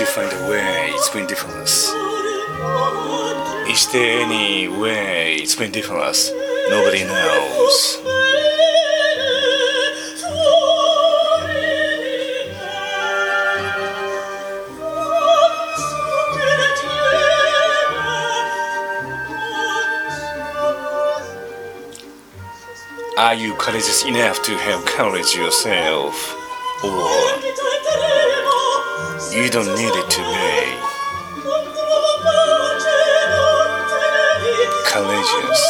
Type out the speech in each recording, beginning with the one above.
you find a way splendiferous? Is there any way It's been splendiferous? Nobody knows. Are you courageous enough to have courage yourself? Or you don't need it to be courageous?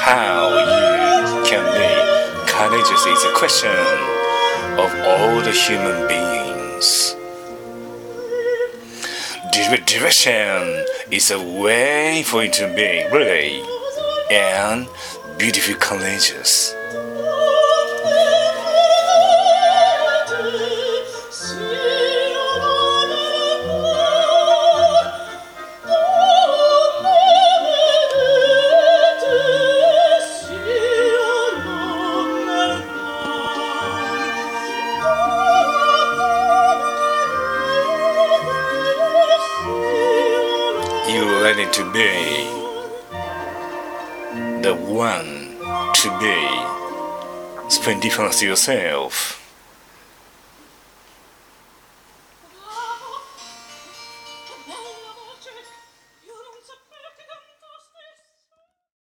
How you can be courageous is a question of all the human beings. Dire- Direction is a way for you to be really and beautiful courageous. You're ready to be the one to be splendiferous yourself.